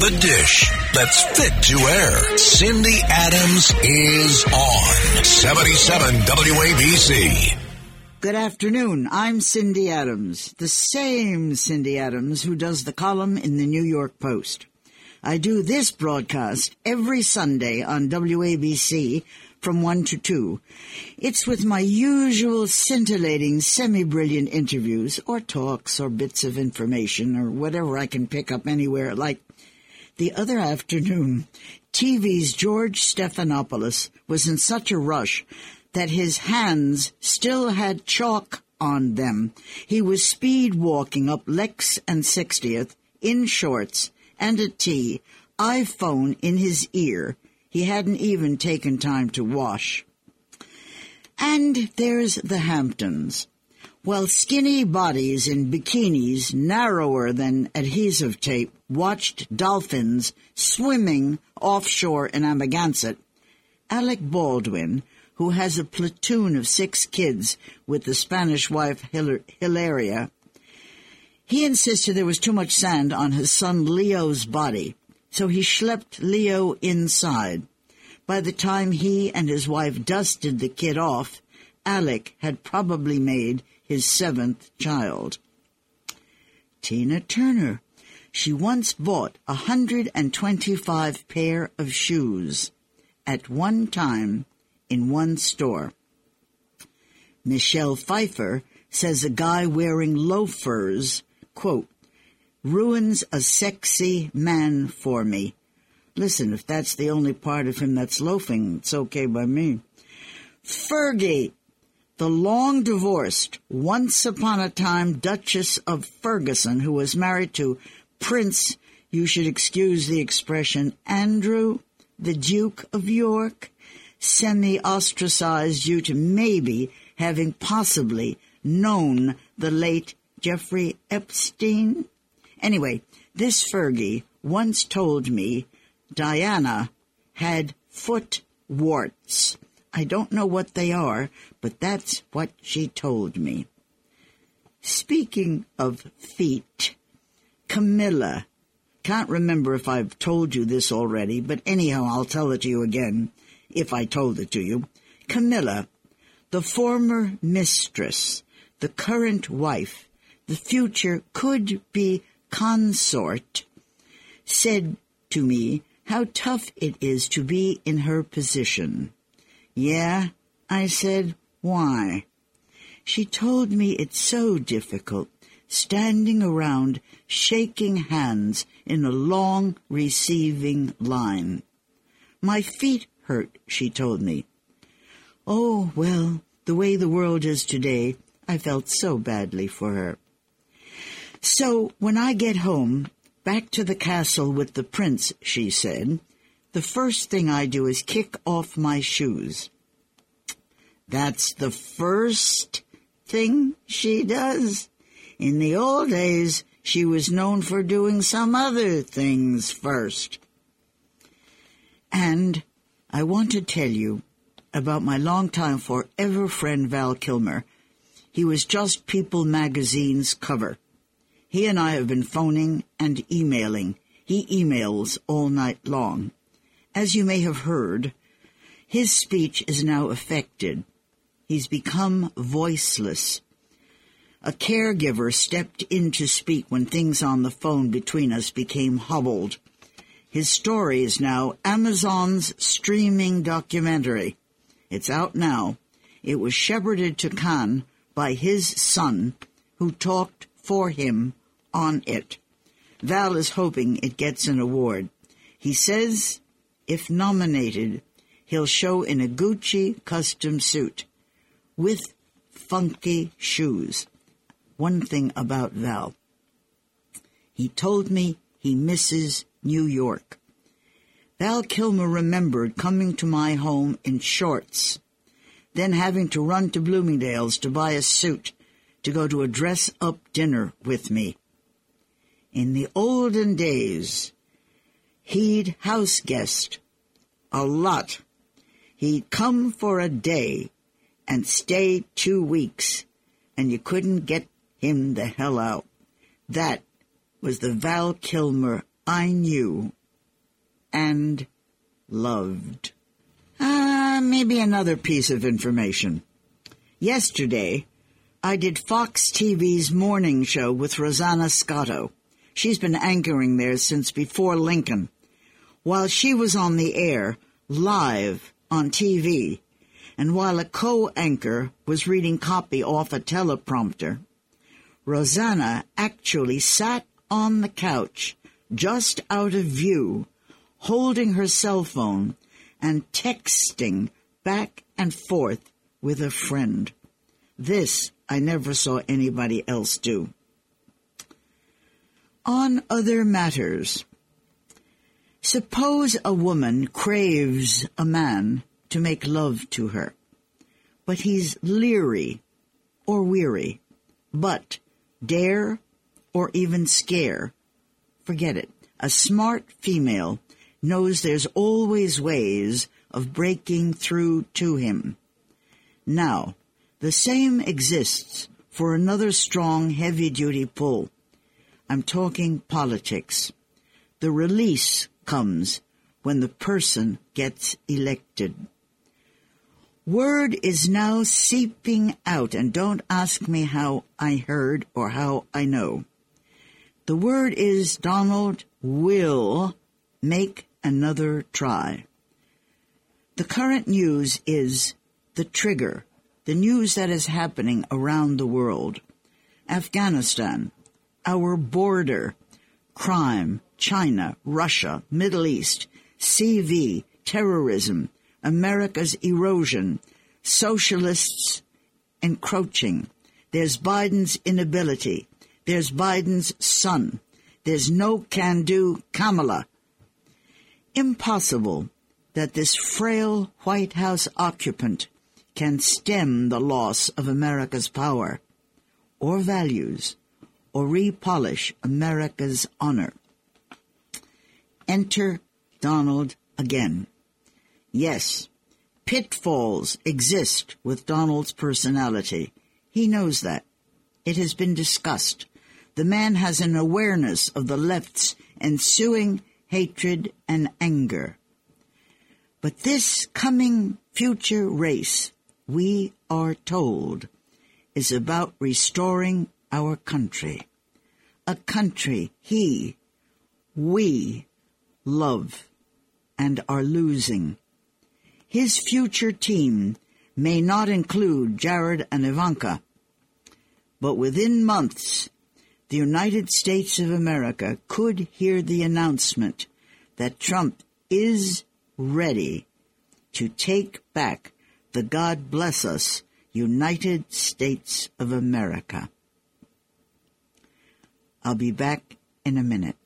the dish that's fit to air. Cindy Adams is on 77 WABC. Good afternoon. I'm Cindy Adams, the same Cindy Adams who does the column in the New York Post. I do this broadcast every Sunday on WABC from 1 to 2. It's with my usual scintillating, semi-brilliant interviews, or talks, or bits of information, or whatever I can pick up anywhere, like the other afternoon, TV's George Stephanopoulos was in such a rush that his hands still had chalk on them. He was speed walking up Lex and 60th in shorts and a tee, iPhone in his ear. He hadn't even taken time to wash. And there's the Hamptons. While skinny bodies in bikinis narrower than adhesive tape watched dolphins swimming offshore in Amagansett, Alec Baldwin, who has a platoon of six kids with the Spanish wife Hilaria. He insisted there was too much sand on his son Leo's body, so he schlepped Leo inside. By the time he and his wife dusted the kid off, Alec had probably made his seventh child. Tina Turner. She once bought a 125 pair of shoes. At one time, in one store. Michelle Pfeiffer says a guy wearing loafers, quote, ruins a sexy man for me. Listen, if that's the only part of him that's loafing, it's okay by me. Fergie, the long divorced, once upon a time Duchess of Ferguson, who was married to Prince, you should excuse the expression, Andrew, the Duke of York, semi-ostracized due to maybe having possibly known the late Jeffrey Epstein. Anyway, this Fergie once told me Diana had foot warts. I don't know what they are, but that's what she told me. Speaking of feet, Camilla. Can't remember if I've told you this already, but anyhow, I'll tell it to you again if I told it to you, Camilla, the former mistress, the current wife, the future could be consort, said to me how tough it is to be in her position. Yeah, I said, why? She told me it's so difficult standing around shaking hands in a long receiving line. My feet hurt, she told me. Oh, well, the way the world is today, I felt so badly for her. So when I get home, back to the castle with the prince, she said, the first thing I do is kick off my shoes. That's the first thing she does. In the old days, she was known for doing some other things first. And I want to tell you about my longtime forever friend Val Kilmer. He was just People magazine's cover. He and I have been phoning and emailing. He emails all night long. As you may have heard, his speech is now affected. He's become voiceless. A caregiver stepped in to speak when things on the phone between us became hobbled. His story is now Amazon's streaming documentary. It's out now. It was shepherded to Cannes by his son, who talked for him on it. Val is hoping it gets an award. He says, if nominated, he'll show in a Gucci custom suit with funky shoes. One thing about Val. He told me he misses New York. Val Kilmer remembered coming to my home in shorts, then having to run to Bloomingdale's to buy a suit to go to a dress-up dinner with me. In the olden days, he'd house guest a lot. He'd come for a day and stay two weeks, and you couldn't get him the hell out. That was the Val Kilmer I knew and loved. Uh, maybe another piece of information. Yesterday, I did Fox TV's morning show with Rosanna Scotto. She's been anchoring there since before Lincoln. While she was on the air, live on TV, and while a co-anchor was reading copy off a teleprompter, Rosanna actually sat on the couch, just out of view, holding her cell phone and texting back and forth with a friend. This I never saw anybody else do. On other matters, suppose a woman craves a man to make love to her, but he's leery or weary, but dare or even scare. Forget it. A smart female knows there's always ways of breaking through to him. Now, the same exists for another strong heavy duty pull. I'm talking politics. The release comes when the person gets elected. Word is now seeping out, and don't ask me how I heard or how I know. The word is Donald will make another try. The current news is the trigger, the news that is happening around the world. Afghanistan, our border, crime, China, Russia, Middle East, CV, terrorism, America's erosion, socialists encroaching. There's Biden's inability. There's Biden's son. There's no can do Kamala. Impossible that this frail White House occupant can stem the loss of America's power or values or repolish America's honor. Enter Donald again. Yes, pitfalls exist with Donald's personality. He knows that. It has been discussed. The man has an awareness of the left's ensuing hatred and anger. But this coming future race, we are told, is about restoring our country. A country he, we, love and are losing. His future team may not include Jared and Ivanka, but within months, the United States of America could hear the announcement that Trump is ready to take back the God bless us United States of America. I'll be back in a minute.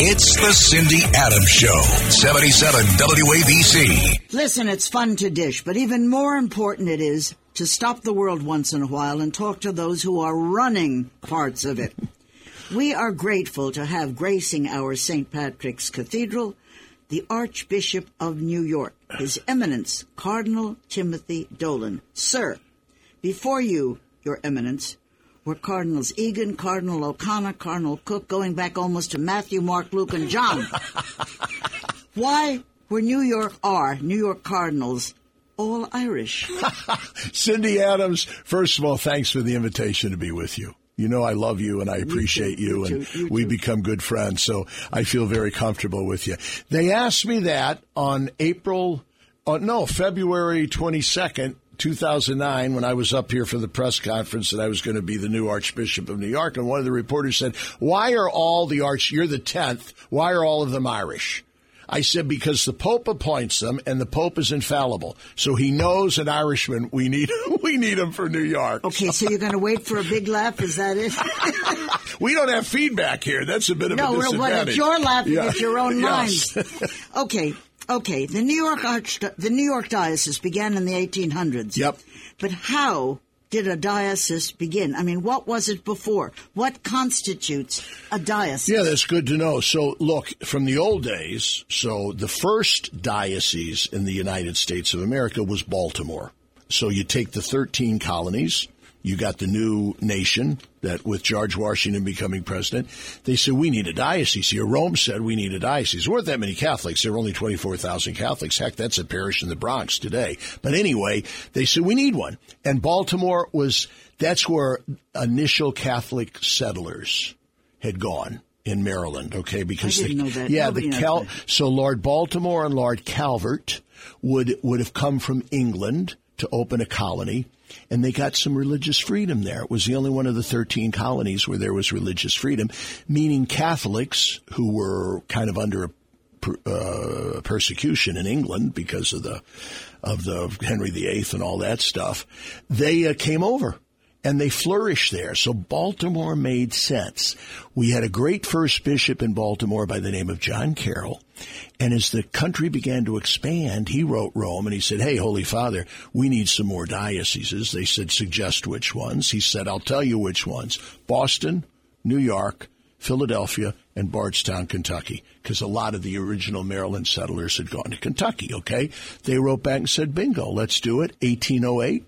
It's the Cindy Adams Show, 77 WABC. Listen, it's fun to dish, but even more important it is to stop the world once in a while and talk to those who are running parts of it. We are grateful to have gracing our St. Patrick's Cathedral the Archbishop of New York, His Eminence Cardinal Timothy Dolan. Sir, before you, Your Eminence, were Cardinals Egan, Cardinal O'Connor, Cardinal Cooke, going back almost to Matthew, Mark, Luke, and John. Why were New York are New York Cardinals all Irish? Cindy Adams, first of all, thanks for the invitation to be with you. You know I love you and I appreciate you, you, and you we become good friends. So I feel very comfortable with you. They asked me that on April, uh, no, February 22nd, 2009, when I was up here for the press conference that I was going to be the new Archbishop of New York. And one of the reporters said, why are all the arch, you're the 10th, why are all of them Irish? I said because the Pope appoints them, and the Pope is infallible, so he knows an Irishman. We need we need him for New York. Okay, so you're going to wait for a big laugh? Is that it? We don't have feedback here. That's a bit of no, a no, disadvantage. but it's your laughing Yeah. at your own Yes. mind. okay, okay. The New York Arch, the New York Diocese began in the 1800s. Yep. But how did a diocese begin? I mean, what was it before? What constitutes a diocese? Yeah, that's good to know. So, look, from the old days, so the first diocese in the United States of America was Baltimore. So you take the 13 colonies, you got the new nation that with George Washington becoming president, they said we need a diocese here. Rome said we need a diocese. There weren't that many Catholics. There were only 24,000 Catholics. Heck, that's a parish in the Bronx today. But anyway, they said we need one. And Baltimore was, that's where initial Catholic settlers had gone in Maryland, okay? Because the, yeah, Nobody the Cal, so Lord Baltimore and Lord Calvert would would have come from England to open a colony, and they got some religious freedom there. It was the only one of the 13 colonies where there was religious freedom, meaning Catholics who were kind of under uh, persecution in England because of the of the Henry VIII and all that stuff. They uh, came over and they flourished there. So Baltimore made sense. We had a great first bishop in Baltimore by the name of John Carroll. And as the country began to expand, he wrote Rome and he said, Hey, Holy Father, we need some more dioceses. They said, suggest which ones. He said, I'll tell you which ones. Boston, New York, Philadelphia, and Bardstown, Kentucky, because a lot of the original Maryland settlers had gone to Kentucky, okay? They wrote back and said, bingo, let's do it. 1808,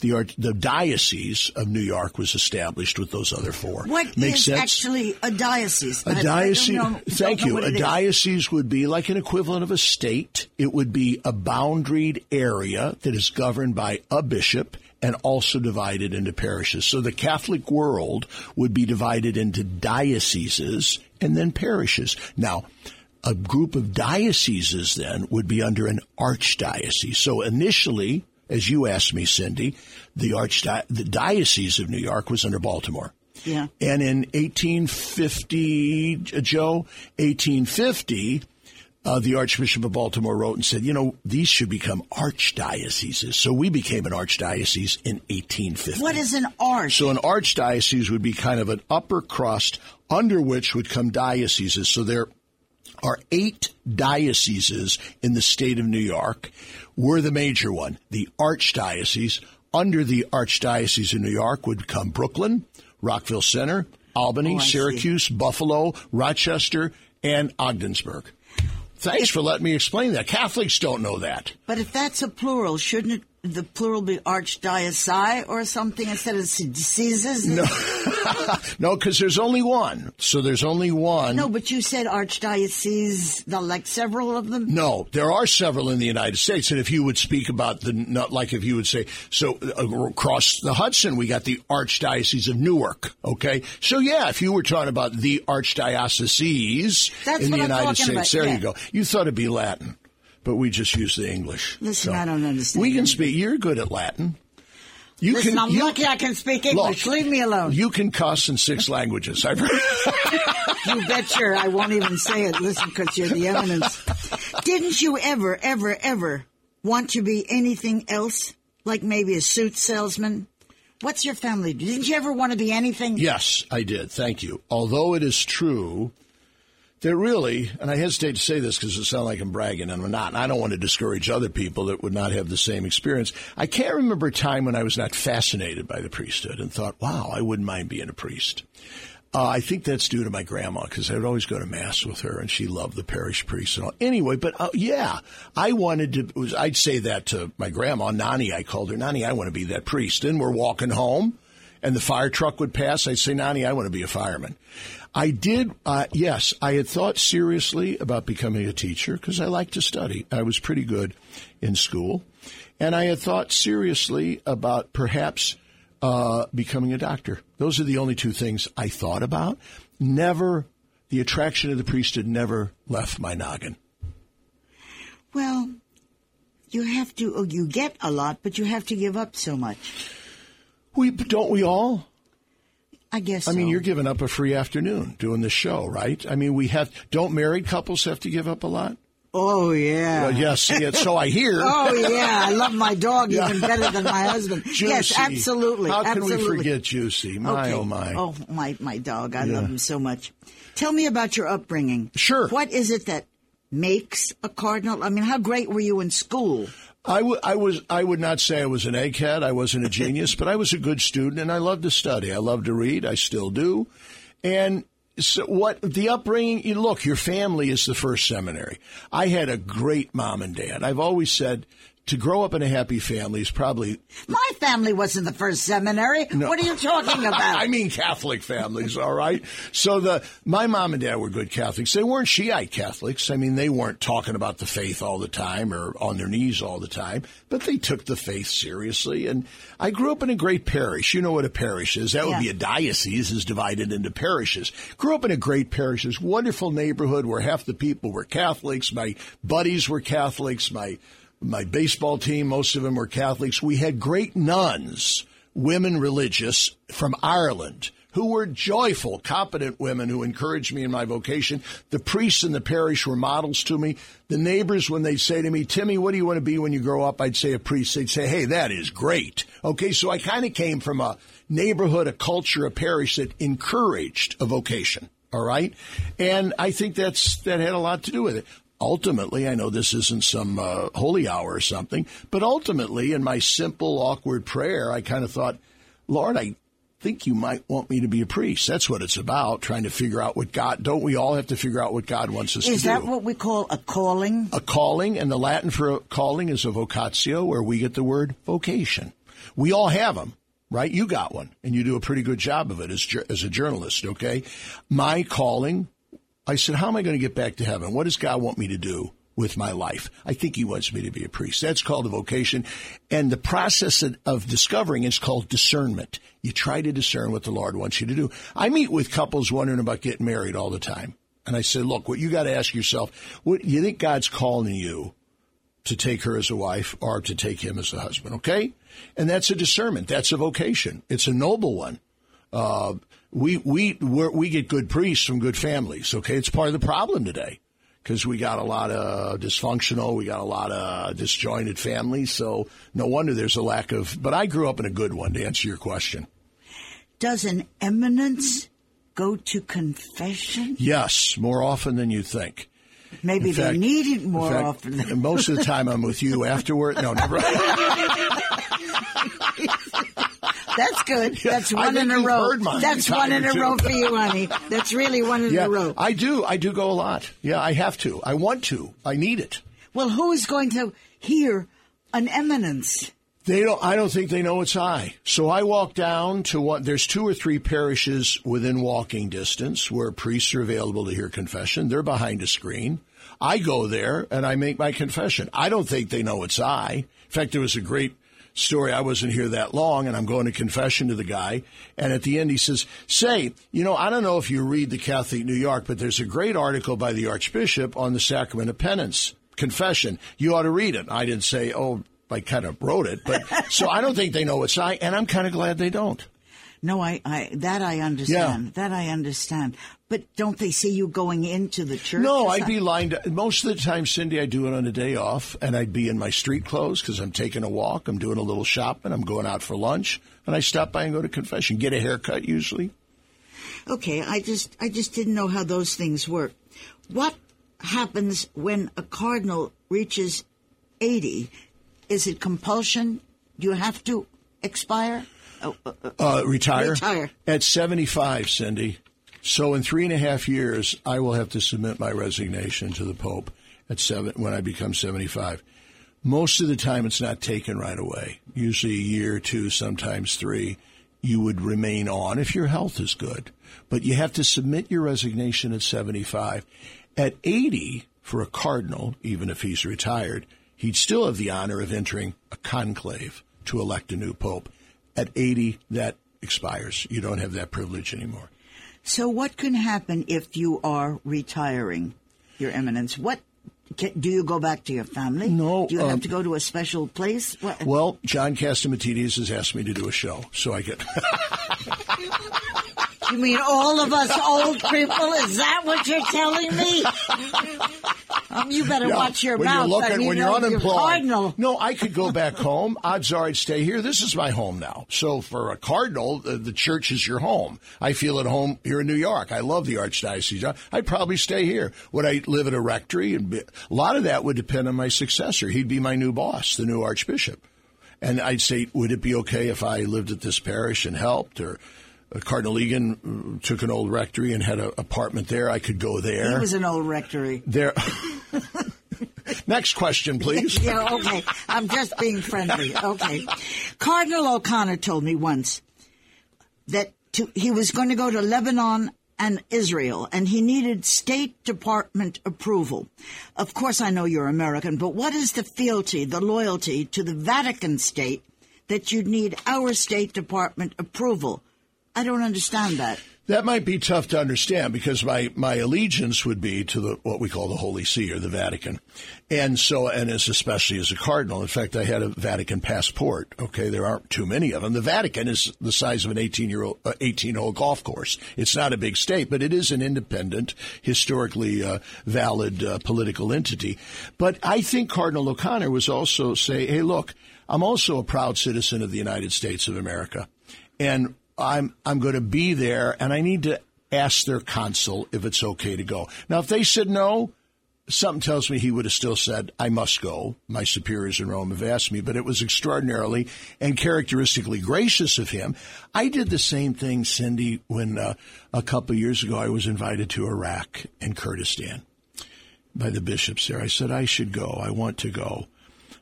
the, arch- the diocese of New York was established with those other four. What Makes is sense? actually a diocese? A I- I diocese, know- thank you. A is. diocese would be like an equivalent of a state. It would be a boundaried area that is governed by a bishop and also divided into parishes. So the Catholic world would be divided into dioceses and then parishes. Now, a group of dioceses then would be under an archdiocese. So initially, as you asked me, Cindy, the archdi- the diocese of New York was under Baltimore. Yeah. And in 1850, Joe, 1850, uh, the Archbishop of Baltimore wrote and said, you know, these should become archdioceses. So we became an archdiocese in 1850. What is an arch? So an archdiocese would be kind of an upper crust under which would come dioceses. So there are eight dioceses in the state of New York. We're the major one, the archdiocese. Under the archdiocese of New York would come Brooklyn, Rockville Centre, Albany, Oh, I see. Syracuse, Buffalo, Rochester, and Ogdensburg. Thanks for letting me explain that. Catholics don't know that. But if that's a plural, shouldn't it, the plural be archdiocese or something instead of diseases? No. No, because there's only one. So there's only one. No, but you said archdiocese, the, like several of them? No, there are several in the United States, and if you would speak about the, not like if you would say, so uh, across the Hudson, we got the Archdiocese of Newark. Okay, so yeah, if you were talking about the archdioceses That's in the I'm United States, about, there yeah. you go. You thought it'd be Latin, but we just use the English. Listen, I don't understand We can speak. You're good at Latin. You Listen, can. I'm you, lucky I can speak English. Look, Leave me alone. You can cuss in six languages. I've You betcha I won't even say it. Listen, because you're the eminence. Didn't you ever, ever, ever want to be anything else? Like maybe a suit salesman? What's your family? Didn't you ever want to be anything? Yes, I did. Thank you. Although it is true that really, and I hesitate to say this because it sounds like I'm bragging, and I'm not. And I don't want to discourage other people that would not have the same experience. I can't remember a time when I was not fascinated by the priesthood and thought, wow, I wouldn't mind being a priest. Uh, I think that's due to my grandma because I would always go to mass with her, and she loved the parish priest and all. Anyway, but uh, yeah, I wanted to. Was, I'd say that to my grandma, Nani. I called her Nani. I want to be that priest. And we're walking home, and the fire truck would pass. I'd say, Nani, I want to be a fireman. I did. Uh, yes, I had thought seriously about becoming a teacher because I like to study. I was pretty good in school, and I had thought seriously about perhaps uh, becoming a doctor. Those are the only two things I thought about. Never, the attraction of the priesthood never left my noggin. Well, you have to, oh, you get a lot, but you have to give up so much. We don't we all? I guess I mean, so. you're giving up a free afternoon doing the show, right? I mean, we have. Don't married couples have to give up a lot? Oh, yeah. Well, yes, yeah, so I hear. Oh yeah, I love my dog even better than my husband. Yes, absolutely. How can absolutely. we forget Juicy? My okay. oh my. Oh my my dog, I Yeah. love him so much. Tell me about your upbringing. Sure. What is it that makes a cardinal? I mean, how great were you in school? I, w- I was I would not say I was an egghead. I wasn't a genius, but I was a good student, and I loved to study. I loved to read. I still do. And so what the upbringing? You look, your family is the first seminary. I had a great mom and dad. I've always said to grow up in a happy family is probably. My family wasn't the first seminary. No. What are you talking about? I mean Catholic families, all right. So the my mom and dad were good Catholics. They weren't Shiite Catholics. I mean, they weren't talking about the faith all the time or on their knees all the time, but they took the faith seriously. And I grew up in a great parish. You know what a parish is? That would Yeah. be a diocese is divided into parishes. Grew up in a great parish. This wonderful neighborhood where half the people were Catholics. My buddies were Catholics. My my baseball team, most of them were Catholics. We had great nuns, women religious from Ireland who were joyful, competent women who encouraged me in my vocation. The priests in the parish were models to me. The neighbors, when they'd say to me, Timmy, what do you want to be when you grow up? I'd say a priest. They'd say, hey, that is great. Okay, so I kind of came from a neighborhood, a culture, a parish that encouraged a vocation. All right. And I think that's, that had a lot to do with it. Ultimately, I know this isn't some uh, holy hour or something, but ultimately, in my simple, awkward prayer, I kind of thought, Lord, I think you might want me to be a priest. That's what it's about, trying to figure out what God, don't we all have to figure out what God wants us Is to do? Is that what we call a calling? a calling, and the Latin for a calling is a vocatio, where we get the word vocation. We all have them, right? You got one, and you do a pretty good job of it as, as a journalist, okay? My calling, I said, how am I going to get back to heaven? What does God want me to do? With my life, I think He wants me to be a priest. That's called a vocation, and the process of- discovering is called discernment. You try to discern what the Lord wants you to do. I meet with couples wondering about getting married all the time, and I say, look, what you got to ask yourself: What you think God's calling you to take her as a wife or to take him as a husband, okay? And that's a discernment. That's a vocation. It's a noble one. Uh, we we we're, we get good priests from good families, okay? It's part of the problem today because we got a lot of dysfunctional, we got a lot of disjointed families. So no wonder there's a lack of. But I grew up in a good one. To answer your question, Does an eminence go to confession? yes, more often than you think. Maybe In they fact- need it more fact, often. Than- most of the time, I'm with you afterward. No, never. That's good. That's one in a row. That's one in a row for you, honey. That's really one in Yeah, a row. I do. I do go a lot. Yeah, I have to. I want to. I need it. Well, who is going to hear an eminence? They don't. I don't think they know it's I. So I walk down to what? There's two or three parishes within walking distance where priests are available to hear confession. They're behind a screen. I go there and I make my confession. I don't think they know it's I. In fact, there was a great story. I wasn't here that long, and I'm going to confession to the guy. And at the end, he says, "Say, you know, I don't know if you read the Catholic New York, but there's a great article by the Archbishop on the sacrament of penance, confession. You ought to read it." I didn't say, "Oh." I kind of wrote it, but so I don't think they know it's I, and I'm kind of glad they don't. No, I, I that I understand. That I understand. But don't they see you going into the church? No, I'd be lined up. Most of the time, Cindy, I do it on a day off, and I'd be in my street clothes because I'm taking a walk, I'm doing a little shopping, I'm going out for lunch, and I stop by and go to confession, get a haircut usually. Okay, I just I just didn't know how those things work. What happens when a cardinal reaches 80? Is it compulsion? Do you have to expire? Oh, uh, uh, retire. Retire. At 75, Cindy. So in three and a half years, I will have to submit my resignation to the Pope at seven when I become 75. Most of the time, it's not taken right away. Usually a year, two, sometimes three. You would remain on if your health is good, but you have to submit your resignation at 75. At 80, for a cardinal, even if he's retired, he'd still have the honor of entering a conclave to elect a new pope. At 80, that expires. You don't have that privilege anymore. so what can happen if you are retiring, Your Eminence? What can, do you go back to your family? No, Do you um, have to go to a special place? What, Well, John Catsimatidis has asked me to do a show, so I get. you mean all of us old people? Is that what you're telling me? Um, you better Yeah, watch your when mouth. You're I looking, mean, when you you're unemployed. cardinal. No, I could go back home. Odds are I'd stay here. This is my home now. So for a cardinal, the, the church is your home. I feel at home here in New York. I love the archdiocese. I'd probably stay here. Would I live at a rectory? And be, a lot of that would depend on my successor. He'd be my new boss, the new archbishop. And I'd say, would it be okay if I lived at this parish and helped or Cardinal Egan uh, took an old rectory and had an apartment there. I could go there. He was an old rectory. There. Next question, please. yeah, okay. I'm just being friendly. Okay. Cardinal O'Connor told me once that to, he was going to go to Lebanon and Israel, and he needed State Department approval. Of course, I know you're American, but what is the fealty, the loyalty to the Vatican State that you'd need our State Department approval? I don't understand that. That might be tough to understand because my, my allegiance would be to the what we call the Holy See or the Vatican, and so and as especially as a cardinal. In fact, I had a Vatican passport. Okay, there aren't too many of them. The Vatican is the size of an eighteen year old uh, eighteen hole golf course. It's not a big state, but it is an independent, historically uh, valid uh, political entity. But I think Cardinal O'Connor was also say, hey, look, I'm also a proud citizen of the United States of America, and I'm I'm going to be there, and I need to ask their consul if it's okay to go. Now, if they said no, something tells me he would have still said, I must go. My superiors in Rome have asked me, but it was extraordinarily and characteristically gracious of him. I did the same thing, Cindy, when uh, a couple of years ago I was invited to Iraq and Kurdistan by the bishops there. I said, I should go. I want to go.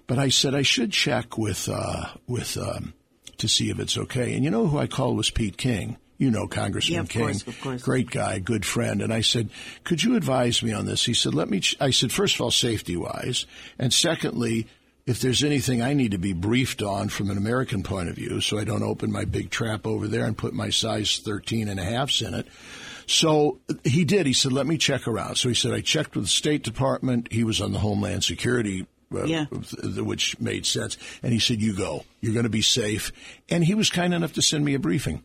But I said, I should check with, uh, with, um, to see if it's okay. And you know who I called was Pete King. You know Congressman yeah, of King, course, of course. great guy, good friend. And I said, "Could you advise me on this?" He said, "Let me." Ch-. I said, first of all, safety wise, and secondly, if there's anything I need to be briefed on from an American point of view, so I don't open my big trap over there and put my size 13 and a halfs in it. So he did. He said, let me check around. So he said, I checked with the State Department. He was on the Homeland Security uh, Yeah. which made sense. And he said, "You go. You're going to be safe." And he was kind enough to send me a briefing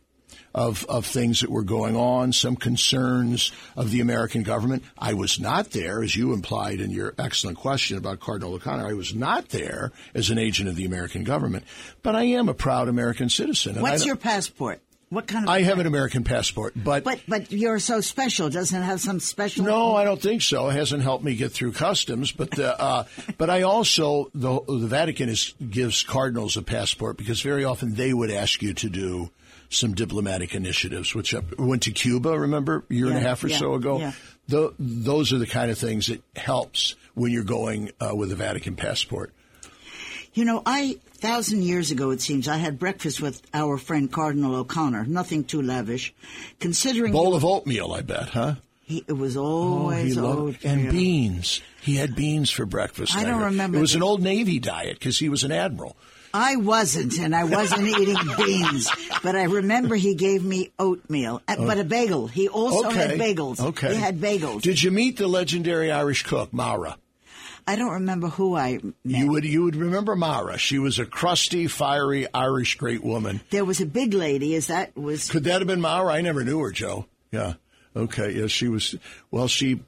of of things that were going on, some concerns of the American government. I was not there, as you implied in your excellent question about Cardinal O'Connor. I was not there as an agent of the American government, but I am a proud American citizen. What's your passport? What kind of? I have an American passport, but But but you're so special. Doesn't it have some special? No, I don't think so. It hasn't helped me get through customs, but uh, uh, but I also the the Vatican is gives cardinals a passport because very often they would ask you to do some diplomatic initiatives. Which I went to Cuba, remember a year and a half or yeah, so ago. yeah. Tho- those are the kind of things that helps when you're going uh, with a Vatican passport. You know, I thousand years ago it seems I had breakfast with our friend Cardinal O'Connor. Nothing too lavish, considering Bowl of oatmeal, I bet, huh? he, it was Oh, always loved oatmeal. and beans. He had beans for breakfast. I don't heard. remember It was an old Navy diet because he was an admiral. I wasn't, and I wasn't eating beans, but I remember he gave me oatmeal, uh, but a bagel. He also had bagels. Okay. He had bagels. Did you meet the legendary Irish cook Mara? I don't remember who I met. You would you would remember Mara. She was a crusty, fiery Irish great woman. there was a big lady. Is that was Could that have been Mara? I never knew her, Joe. Yeah. Okay. Yeah, she was. Well, she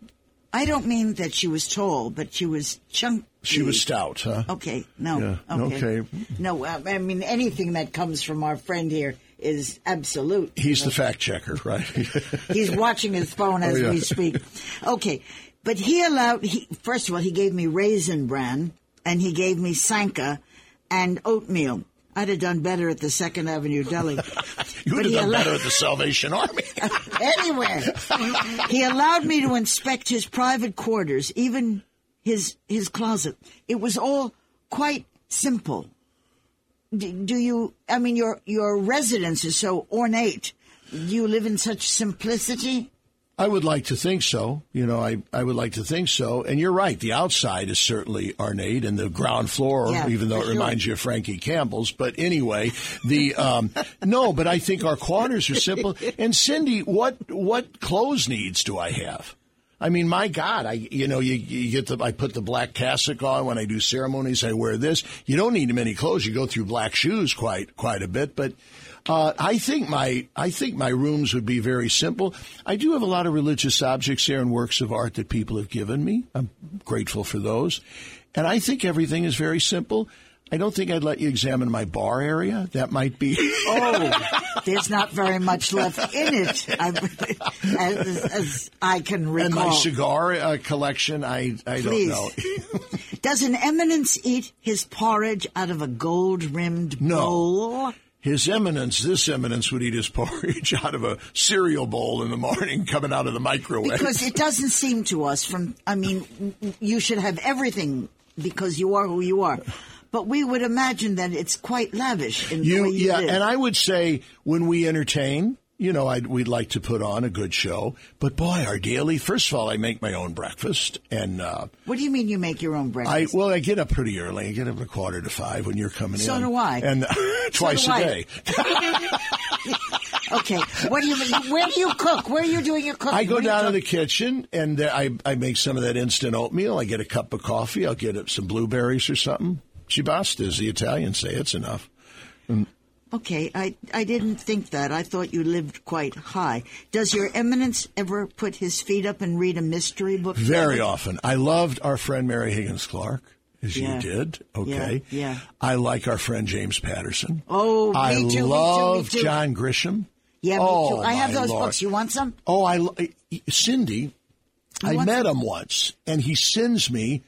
I don't mean that she was tall, but she was chunky. she was stout, huh? Okay, no. Yeah, Okay. okay. No, I mean anything that comes from our friend here is absolute. He's the fact checker, right? He's watching his phone as Oh, yeah. we speak. Okay, but he allowed. He first of all, he gave me raisin bran and he gave me sanka and oatmeal. I'd have done better at the Second Avenue Deli. you would have done allo- better at the Salvation Army. anywhere. he allowed me to inspect his private quarters, even his his closet. It was all quite simple. Do, do you? I mean, your your residence is so ornate. Do you live in such simplicity? I would like to think so. You know, I, I would like to think so. And you're right. The outside is certainly ornate, and the ground floor, Yeah, even though it sure. reminds you of Frankie Campbell's. But anyway, the um, no. But I think our quarters are simple. And Cindy, what what clothes needs do I have? I mean, my God, I you know you, you get the I put the black cassock on when I do ceremonies. I wear this. You don't need many clothes. You go through black shoes quite quite a bit, but. Uh, I think my I think my rooms would be very simple. I do have a lot of religious objects here and works of art that people have given me. I'm grateful for those, and I think everything is very simple. I don't think I'd let you examine my bar area. That might be. Oh, there's not very much left in it, I, as, as I can recall. and my cigar uh, collection, I I Please. don't know. Does an eminence eat his porridge out of a gold-rimmed No. bowl? His Eminence, this Eminence, would eat his porridge out of a cereal bowl in the morning, coming out of the microwave. Because it doesn't seem to us from, I mean, you should have everything because you are who you are. But we would imagine that it's quite lavish in the way you yeah, live. and I would say when we entertain, you know, I'd, we'd like to put on a good show. But boy, our daily. First of all, I make my own breakfast, and uh, what do you mean you make your own I breakfast? well, I get up pretty early. I get up at a quarter to five when you're coming So in. do I. and twice do a I. day. okay, what do you mean? Where do you cook? Where are you doing your cooking? I go down to the kitchen and I I make some of that instant oatmeal. I get a cup of coffee. I'll get some blueberries or something. Chibasta, as the Italians say, it's enough. Okay, I I didn't think that. I thought you lived quite high. Does your eminence ever put his feet up and read a mystery book? Very often. I loved our friend Mary Higgins Clark, as Yeah. you did. Okay. Yeah, yeah. I like our friend James Patterson. Oh, me I too, me too, me love too. John Grisham. Yeah, me oh, too. I have those Lord. books. You want some? Oh, I Cindy. I met some? him once, and he sends me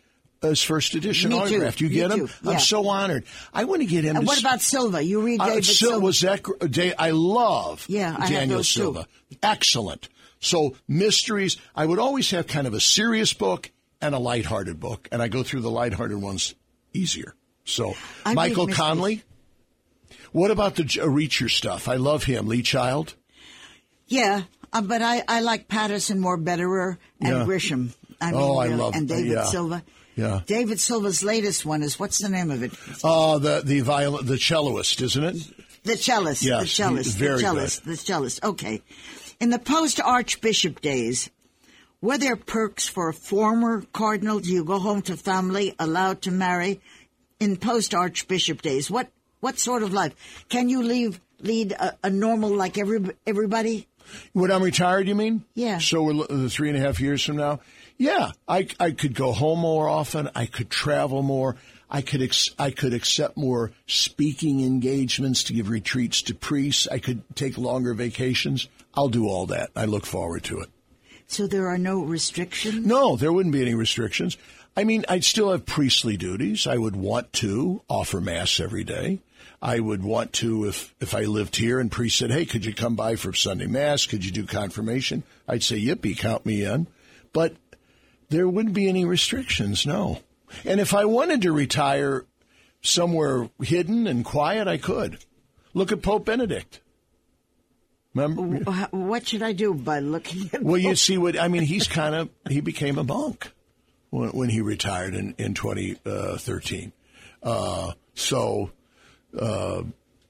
his first edition Me too. You get him? Yeah. I'm so honored. I want to get him. And what about Silva? You read Uh, David Sil- Silva? was that Day? I love Yeah, I Daniel those too. Silva. Excellent. So mysteries. I would always have kind of a serious book and a lighthearted book, and I go through the lighthearted ones easier. So I Michael. Connelly. What about the uh, Reacher stuff? I love him. Lee Child. Yeah, uh, but I, I like Patterson more, Betterer, and Yeah. Grisham. I mean, Oh, I really, love- and David yeah. Silva. Yeah. David Silva's latest one is what's the name of it? Uh, the the viol- the celloist, isn't it? The cellist. Yes, the cellist. very the cellist. The cellist. Okay. In the post Archbishop days, were there perks for a former cardinal? Do you go home to family, allowed to marry? In post Archbishop days, what what sort of life can you leave lead a, a normal like every everybody? When I'm retired, you mean? Yeah. So we're the three and a half years from now. Yeah, I I could go home more often. I could travel more. I could ex- I could accept more speaking engagements to give retreats to priests. I could take longer vacations. I'll do all that. I look forward to it. So there are no restrictions. No, there wouldn't be any restrictions. I mean, I'd still have priestly duties. I would want to offer mass every day. I would want to if if I lived here and priest said, "Hey, could you come by for Sunday mass? Could you do confirmation?" I'd say, "Yippee, count me in." But there wouldn't be any restrictions, no. And if I wanted to retire somewhere hidden and quiet, I could. Look at Pope Benedict. Remember? What should I do by looking at? Well, you see what I mean. He's kind of he became a monk when, when he retired in in 2013. Uh, so uh,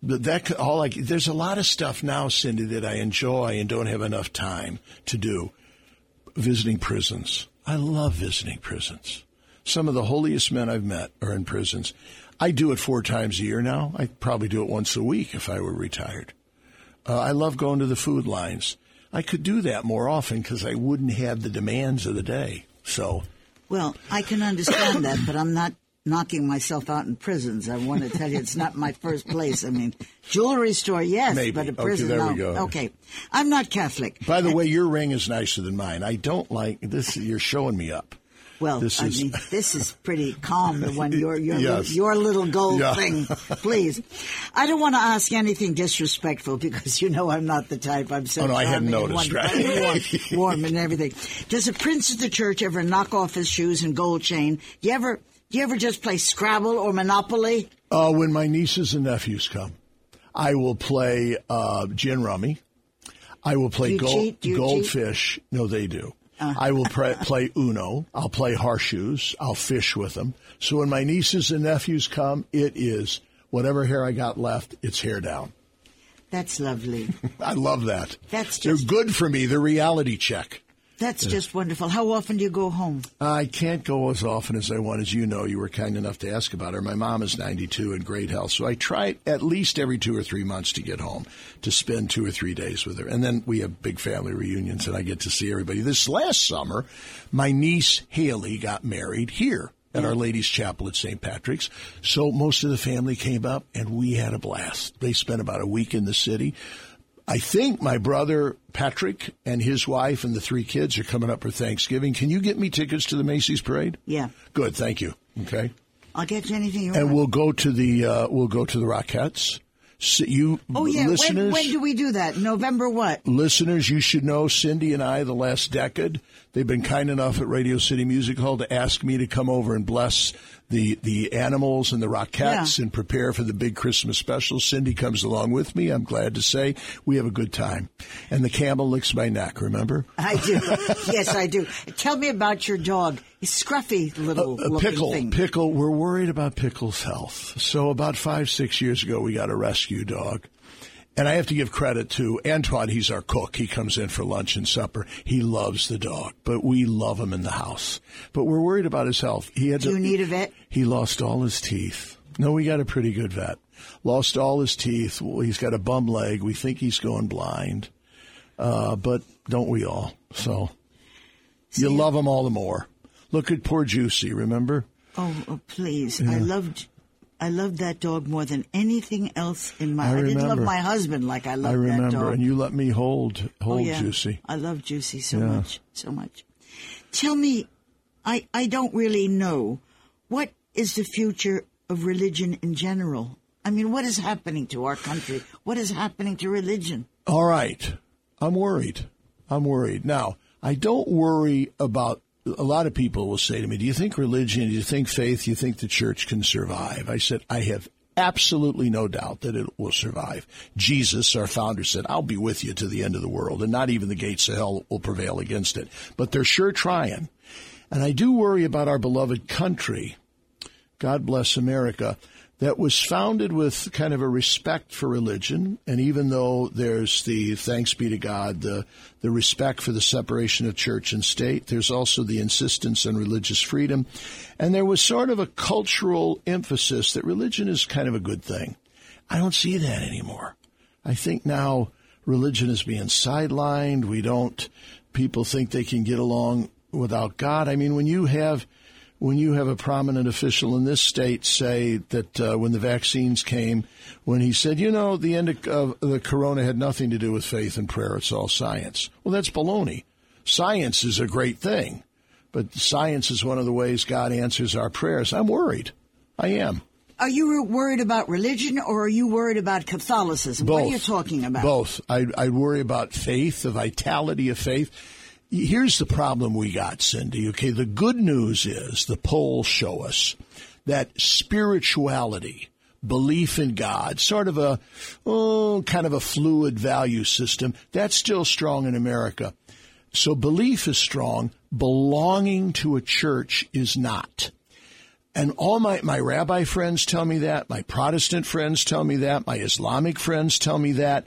that all like there's a lot of stuff now, Cindy, that I enjoy and don't have enough time to do. Visiting prisons, I love visiting prisons. Some of the holiest men I've met are in prisons. I do it four times a year now. I probably do it once a week if I were retired. Uh, I love going to the food lines. I could do that more often because I wouldn't have the demands of the day. So, Well, I can understand that, but I'm not knocking myself out in prisons. I want to tell you, it's not my first place. I mean, jewelry store, yes, Maybe. but a Okay, prison, there no. we go. Okay, I'm not Catholic. by the way, your ring is nicer than mine. I don't like this. You're showing me up. Well, This I is- mean, this is pretty calm. The one your your Yes. your little gold Yeah. thing, please. I don't want to ask anything disrespectful because you know I'm not the type. I'm so Oh, no, I hadn't and noticed, right? and warm, warm and everything. Does a prince of the church ever knock off his shoes and gold chain? Do you ever do you ever just play Scrabble or Monopoly? Uh, when my nieces and nephews come, I will play uh, gin rummy. I will play gold, you cheat? Uh. goldfish. No, they do. I will pre- play Uno. I'll play horseshoes. I'll fish with them. So when my nieces and nephews come, it is whatever hair I got left, it's hair down. That's lovely. I love that. That's They're good for me. The reality check. That's just wonderful. How often do you go home? I can't go as often as I want. As you know, you were kind enough to ask about her. My mom is 92 in great health, so I try at least every two or three months to get home to spend two or three days with her. And then we have big family reunions, and I get to see everybody. This last summer, my niece Haley got married here at Our Lady's Chapel at St. Patrick's. So most of the family came up, and we had a blast. They spent about a week in the city. I think my brother Patrick and his wife and the three kids are coming up for Thanksgiving. Can you get me tickets to the Macy's parade? Yeah. Good, thank you. Okay, I'll get you anything you and want. we'll go to the uh, we'll go to the Rockettes. So you oh yeah. listeners, When, when do we do that? November what? listeners, you should know Cindy and I the last decade. They've been kind enough at Radio City Music Hall to ask me to come over and bless the the animals and the Rockettes Yeah. and prepare for the big Christmas special. Cindy comes along with me. I'm glad to say we have a good time. And the camel licks my neck. Remember? I do. yes, I do. Tell me about your dog. He's scruffy little Uh, Pickle, thing. Pickle, we're worried about Pickle's health. So about five, six years ago, we got a rescue dog. And I have to give credit to Antoine. He's our cook. He comes in for lunch and supper. He loves the dog, but we love him in the house. But we're worried about his health. He had Do to, you need a vet? He lost all his teeth. No, we got a pretty good vet. Lost all his teeth. Well, he's got a bum leg. We think he's going blind. Uh, but don't we all? So you love him all the more. Look at poor Juicy, remember? Oh, oh please! I loved, I loved that dog more than anything else in my. I I, didn't love my husband like I loved I that remember, dog. and you let me hold hold oh, yeah. Juicy. I love Juicy so Yeah. much, so much. Tell me, I I don't really know what is the future of religion in general. I mean, what is happening to our country? What is happening to religion? All right, I'm worried. I'm worried. Now, I don't worry about. A lot of people will say to me, "Do you think religion? Do you think faith? Do you think the church can survive?" I said, "I have." Absolutely no doubt that it will survive. Jesus, our founder, said, I'll be with you to the end of the world, and not even the gates of hell will prevail against it. But they're sure trying. And I do worry about our beloved country God bless America, that was founded with kind of a respect for religion. And even though there's the, thanks be to God, the, the respect for the separation of church and state, there's also the insistence on religious freedom. And there was sort of a cultural emphasis that religion is kind of a good thing. I don't see that anymore. I think now religion is being sidelined. We don't, people think they can get along without God. I mean, when you have, when you have a prominent official in this state say that uh, when the vaccines came, when he said, you know, the end of, of the corona had nothing to do with faith and prayer, it's all science. Well, that's baloney. Science is a great thing, but science is one of the ways God answers our prayers. I'm worried. I am. Are you worried about religion or are you worried about Catholicism? Both. What are you talking about? Both. I, I worry about faith, the vitality of faith. Here's the problem we got, Cindy. Okay, the good news is the polls show us that spirituality, belief in God, sort of a oh, kind of a fluid value system, that's still strong in America. So belief is strong. Belonging to a church is not. And all my, my rabbi friends tell me that. My Protestant friends tell me that. My Islamic friends tell me that.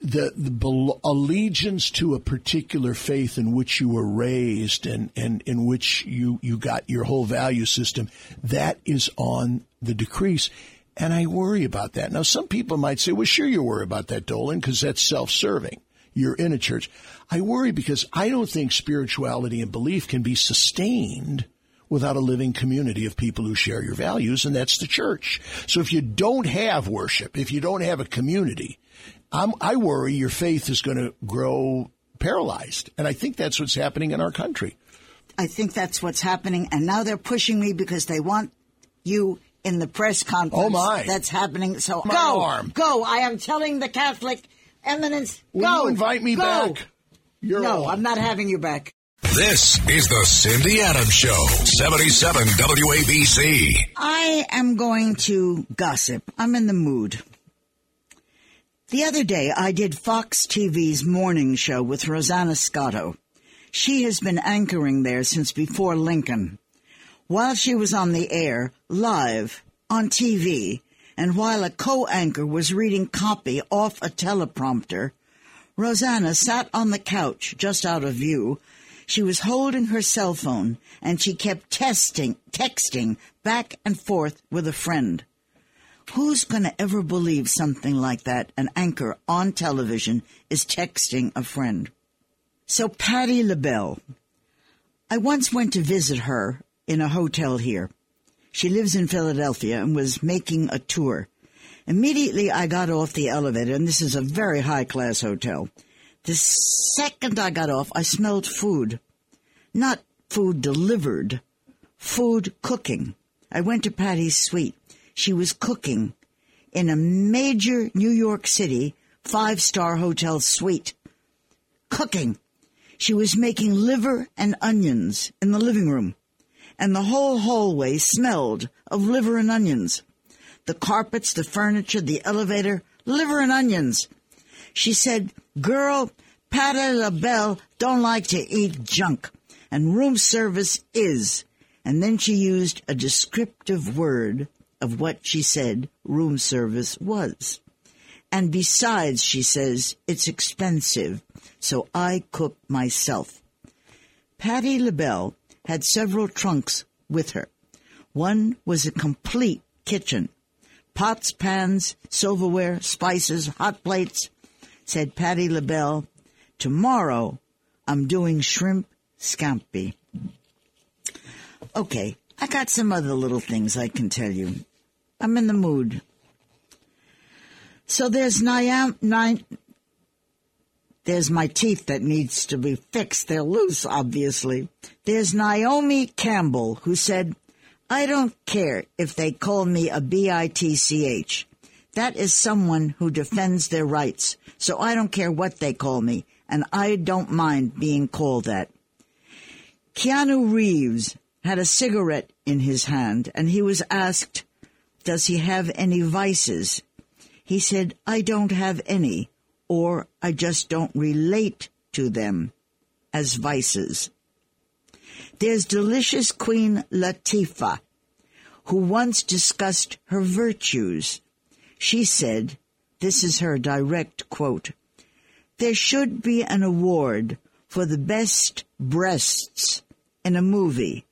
The, the allegiance to a particular faith in which you were raised and, and in which you, you got your whole value system, that is on the decrease. And I worry about that. Now, some people might say, well, sure, you worry about that, Dolan, because that's self serving. You're in a church. I worry because I don't think spirituality and belief can be sustained without a living community of people who share your values, and that's the church. So if you don't have worship, if you don't have a community, I'm, I worry your faith is going to grow paralyzed. And I think that's what's happening in our country. I think that's what's happening. And now they're pushing me because they want you in the press conference. Oh, my. That's happening. So My go, arm. go. I am telling the Catholic eminence, Will go. you invite me go. back? You're No, on. I'm not having you back. This is the Cindy Adams Show, 77 WABC. I am going to gossip. I'm in the mood. The other day, I did Fox TV's morning show with Rosanna Scotto. She has been anchoring there since before Lincoln. While she was on the air, live, on TV, and while a co-anchor was reading copy off a teleprompter, Rosanna sat on the couch just out of view. She was holding her cell phone and she kept testing, texting back and forth with a friend. Who's going to ever believe something like that? An anchor on television is texting a friend. So Patti LaBelle, I once went to visit her in a hotel here. She lives in Philadelphia and was making a tour. Immediately I got off the elevator, and this is a very high class hotel. The second I got off, I smelled food. Not food delivered, food cooking. I went to Patti's suite. She was cooking in a major New York City five star hotel suite. Cooking. She was making liver and onions in the living room, and the whole hallway smelled of liver and onions. The carpets, the furniture, the elevator, liver and onions. She said, Girl, Patti LaBelle don't like to eat junk, and room service is. And then she used a descriptive word of what she said room service was. And besides, she says, it's expensive, so I cook myself. Patti LaBelle had several trunks with her. One was a complete kitchen. Pots, pans, silverware, spices, hot plates. Said Patti LaBelle, tomorrow I'm doing shrimp scampi. Okay, I got some other little things I can tell you. I'm in the mood. So there's Niam, Ni- there's my teeth that needs to be fixed. They're loose, obviously. There's Naomi Campbell who said, I don't care if they call me a bitch. That is someone who defends their rights. So I don't care what they call me, and I don't mind being called that. Keanu Reeves had a cigarette in his hand, and he was asked, Does he have any vices? He said, I don't have any, or I just don't relate to them as vices. There's delicious Queen Latifah, who once discussed her virtues. She said, this is her direct quote, there should be an award for the best breasts in a movie.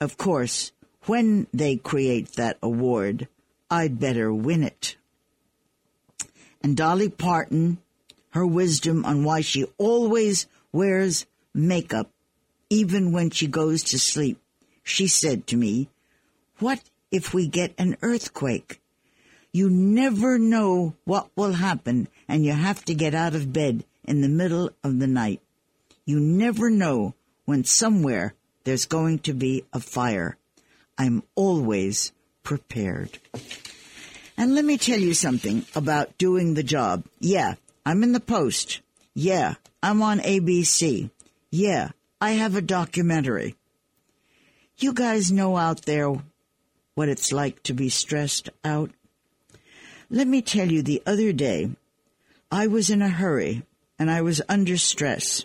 Of course, when they create that award, I'd better win it and Dolly Parton, her wisdom on why she always wears makeup even when she goes to sleep. She said to me, What if we get an earthquake? You never know what will happen and you have to get out of bed in the middle of the night. You never know when somewhere there's going to be a fire. I'm always prepared. And let me tell you something about doing the job. Yeah, I'm in the post. Yeah, I'm on ABC. Yeah, I have a documentary. You guys know out there what it's like to be stressed out? Let me tell you, the other day, I was in a hurry and I was under stress,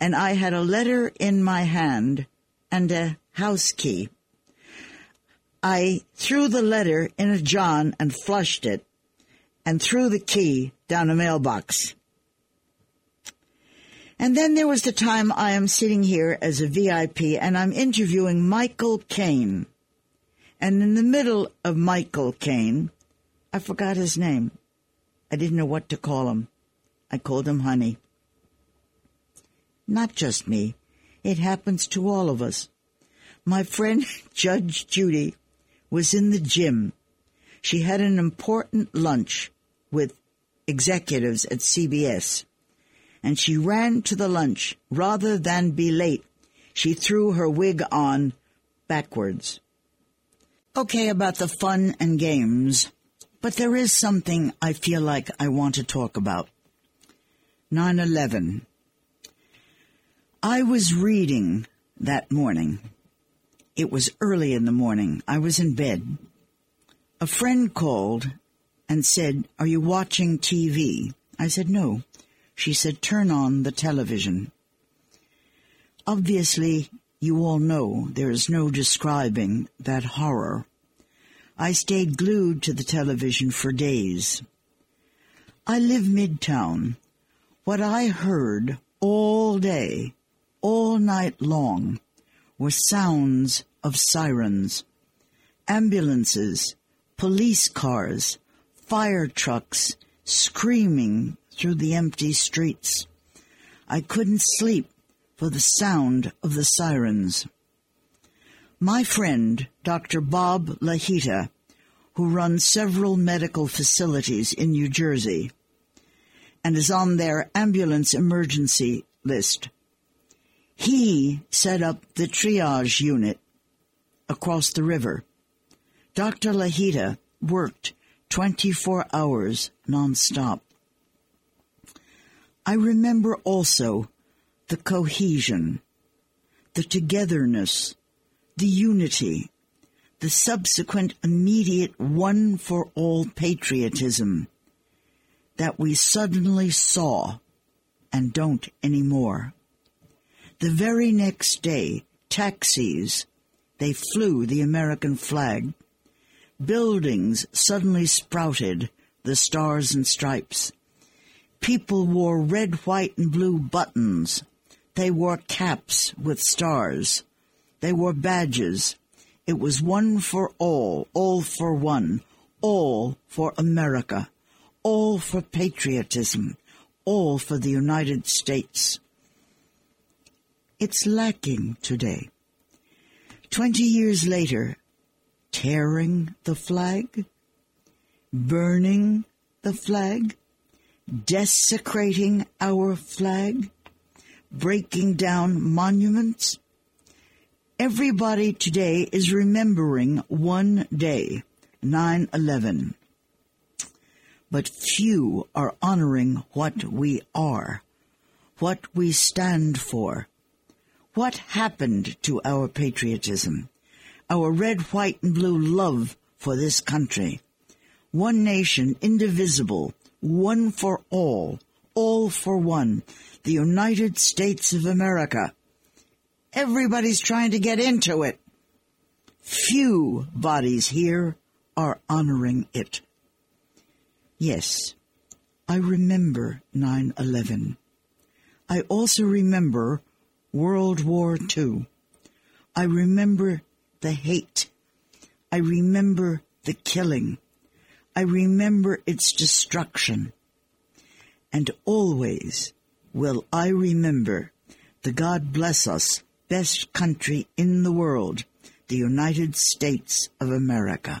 and I had a letter in my hand and a house key. I threw the letter in a john and flushed it and threw the key down a mailbox. And then there was the time I am sitting here as a VIP and I'm interviewing Michael Caine. And in the middle of Michael Caine, I forgot his name. I didn't know what to call him. I called him Honey. Not just me. It happens to all of us. My friend Judge Judy was in the gym. She had an important lunch with executives at CBS, and she ran to the lunch rather than be late. She threw her wig on backwards. Okay, about the fun and games, but there is something I feel like I want to talk about. 9-11. I was reading that morning it was early in the morning. I was in bed. A friend called and said, Are you watching TV? I said, No. She said, Turn on the television. Obviously, you all know there is no describing that horror. I stayed glued to the television for days. I live midtown. What I heard all day, all night long, were sounds of sirens, ambulances, police cars, fire trucks screaming through the empty streets. I couldn't sleep for the sound of the sirens. My friend, Dr. Bob Lahita, who runs several medical facilities in New Jersey and is on their ambulance emergency list, he set up the triage unit across the river. Dr. Lahita worked 24 hours nonstop. I remember also the cohesion, the togetherness, the unity, the subsequent immediate one for all patriotism that we suddenly saw and don't anymore. The very next day, taxis, they flew the American flag. Buildings suddenly sprouted the stars and stripes. People wore red, white, and blue buttons. They wore caps with stars. They wore badges. It was one for all, all for one, all for America, all for patriotism, all for the United States. It's lacking today. Twenty years later, tearing the flag, burning the flag, desecrating our flag, breaking down monuments. Everybody today is remembering one day, 9-11. But few are honoring what we are, what we stand for. What happened to our patriotism, our red, white, and blue love for this country? One nation, indivisible, one for all, all for one, the United States of America. Everybody's trying to get into it. Few bodies here are honoring it. Yes, I remember 9-11. I also remember World War II. I remember the hate. I remember the killing. I remember its destruction. And always will I remember the God bless us best country in the world, the United States of America.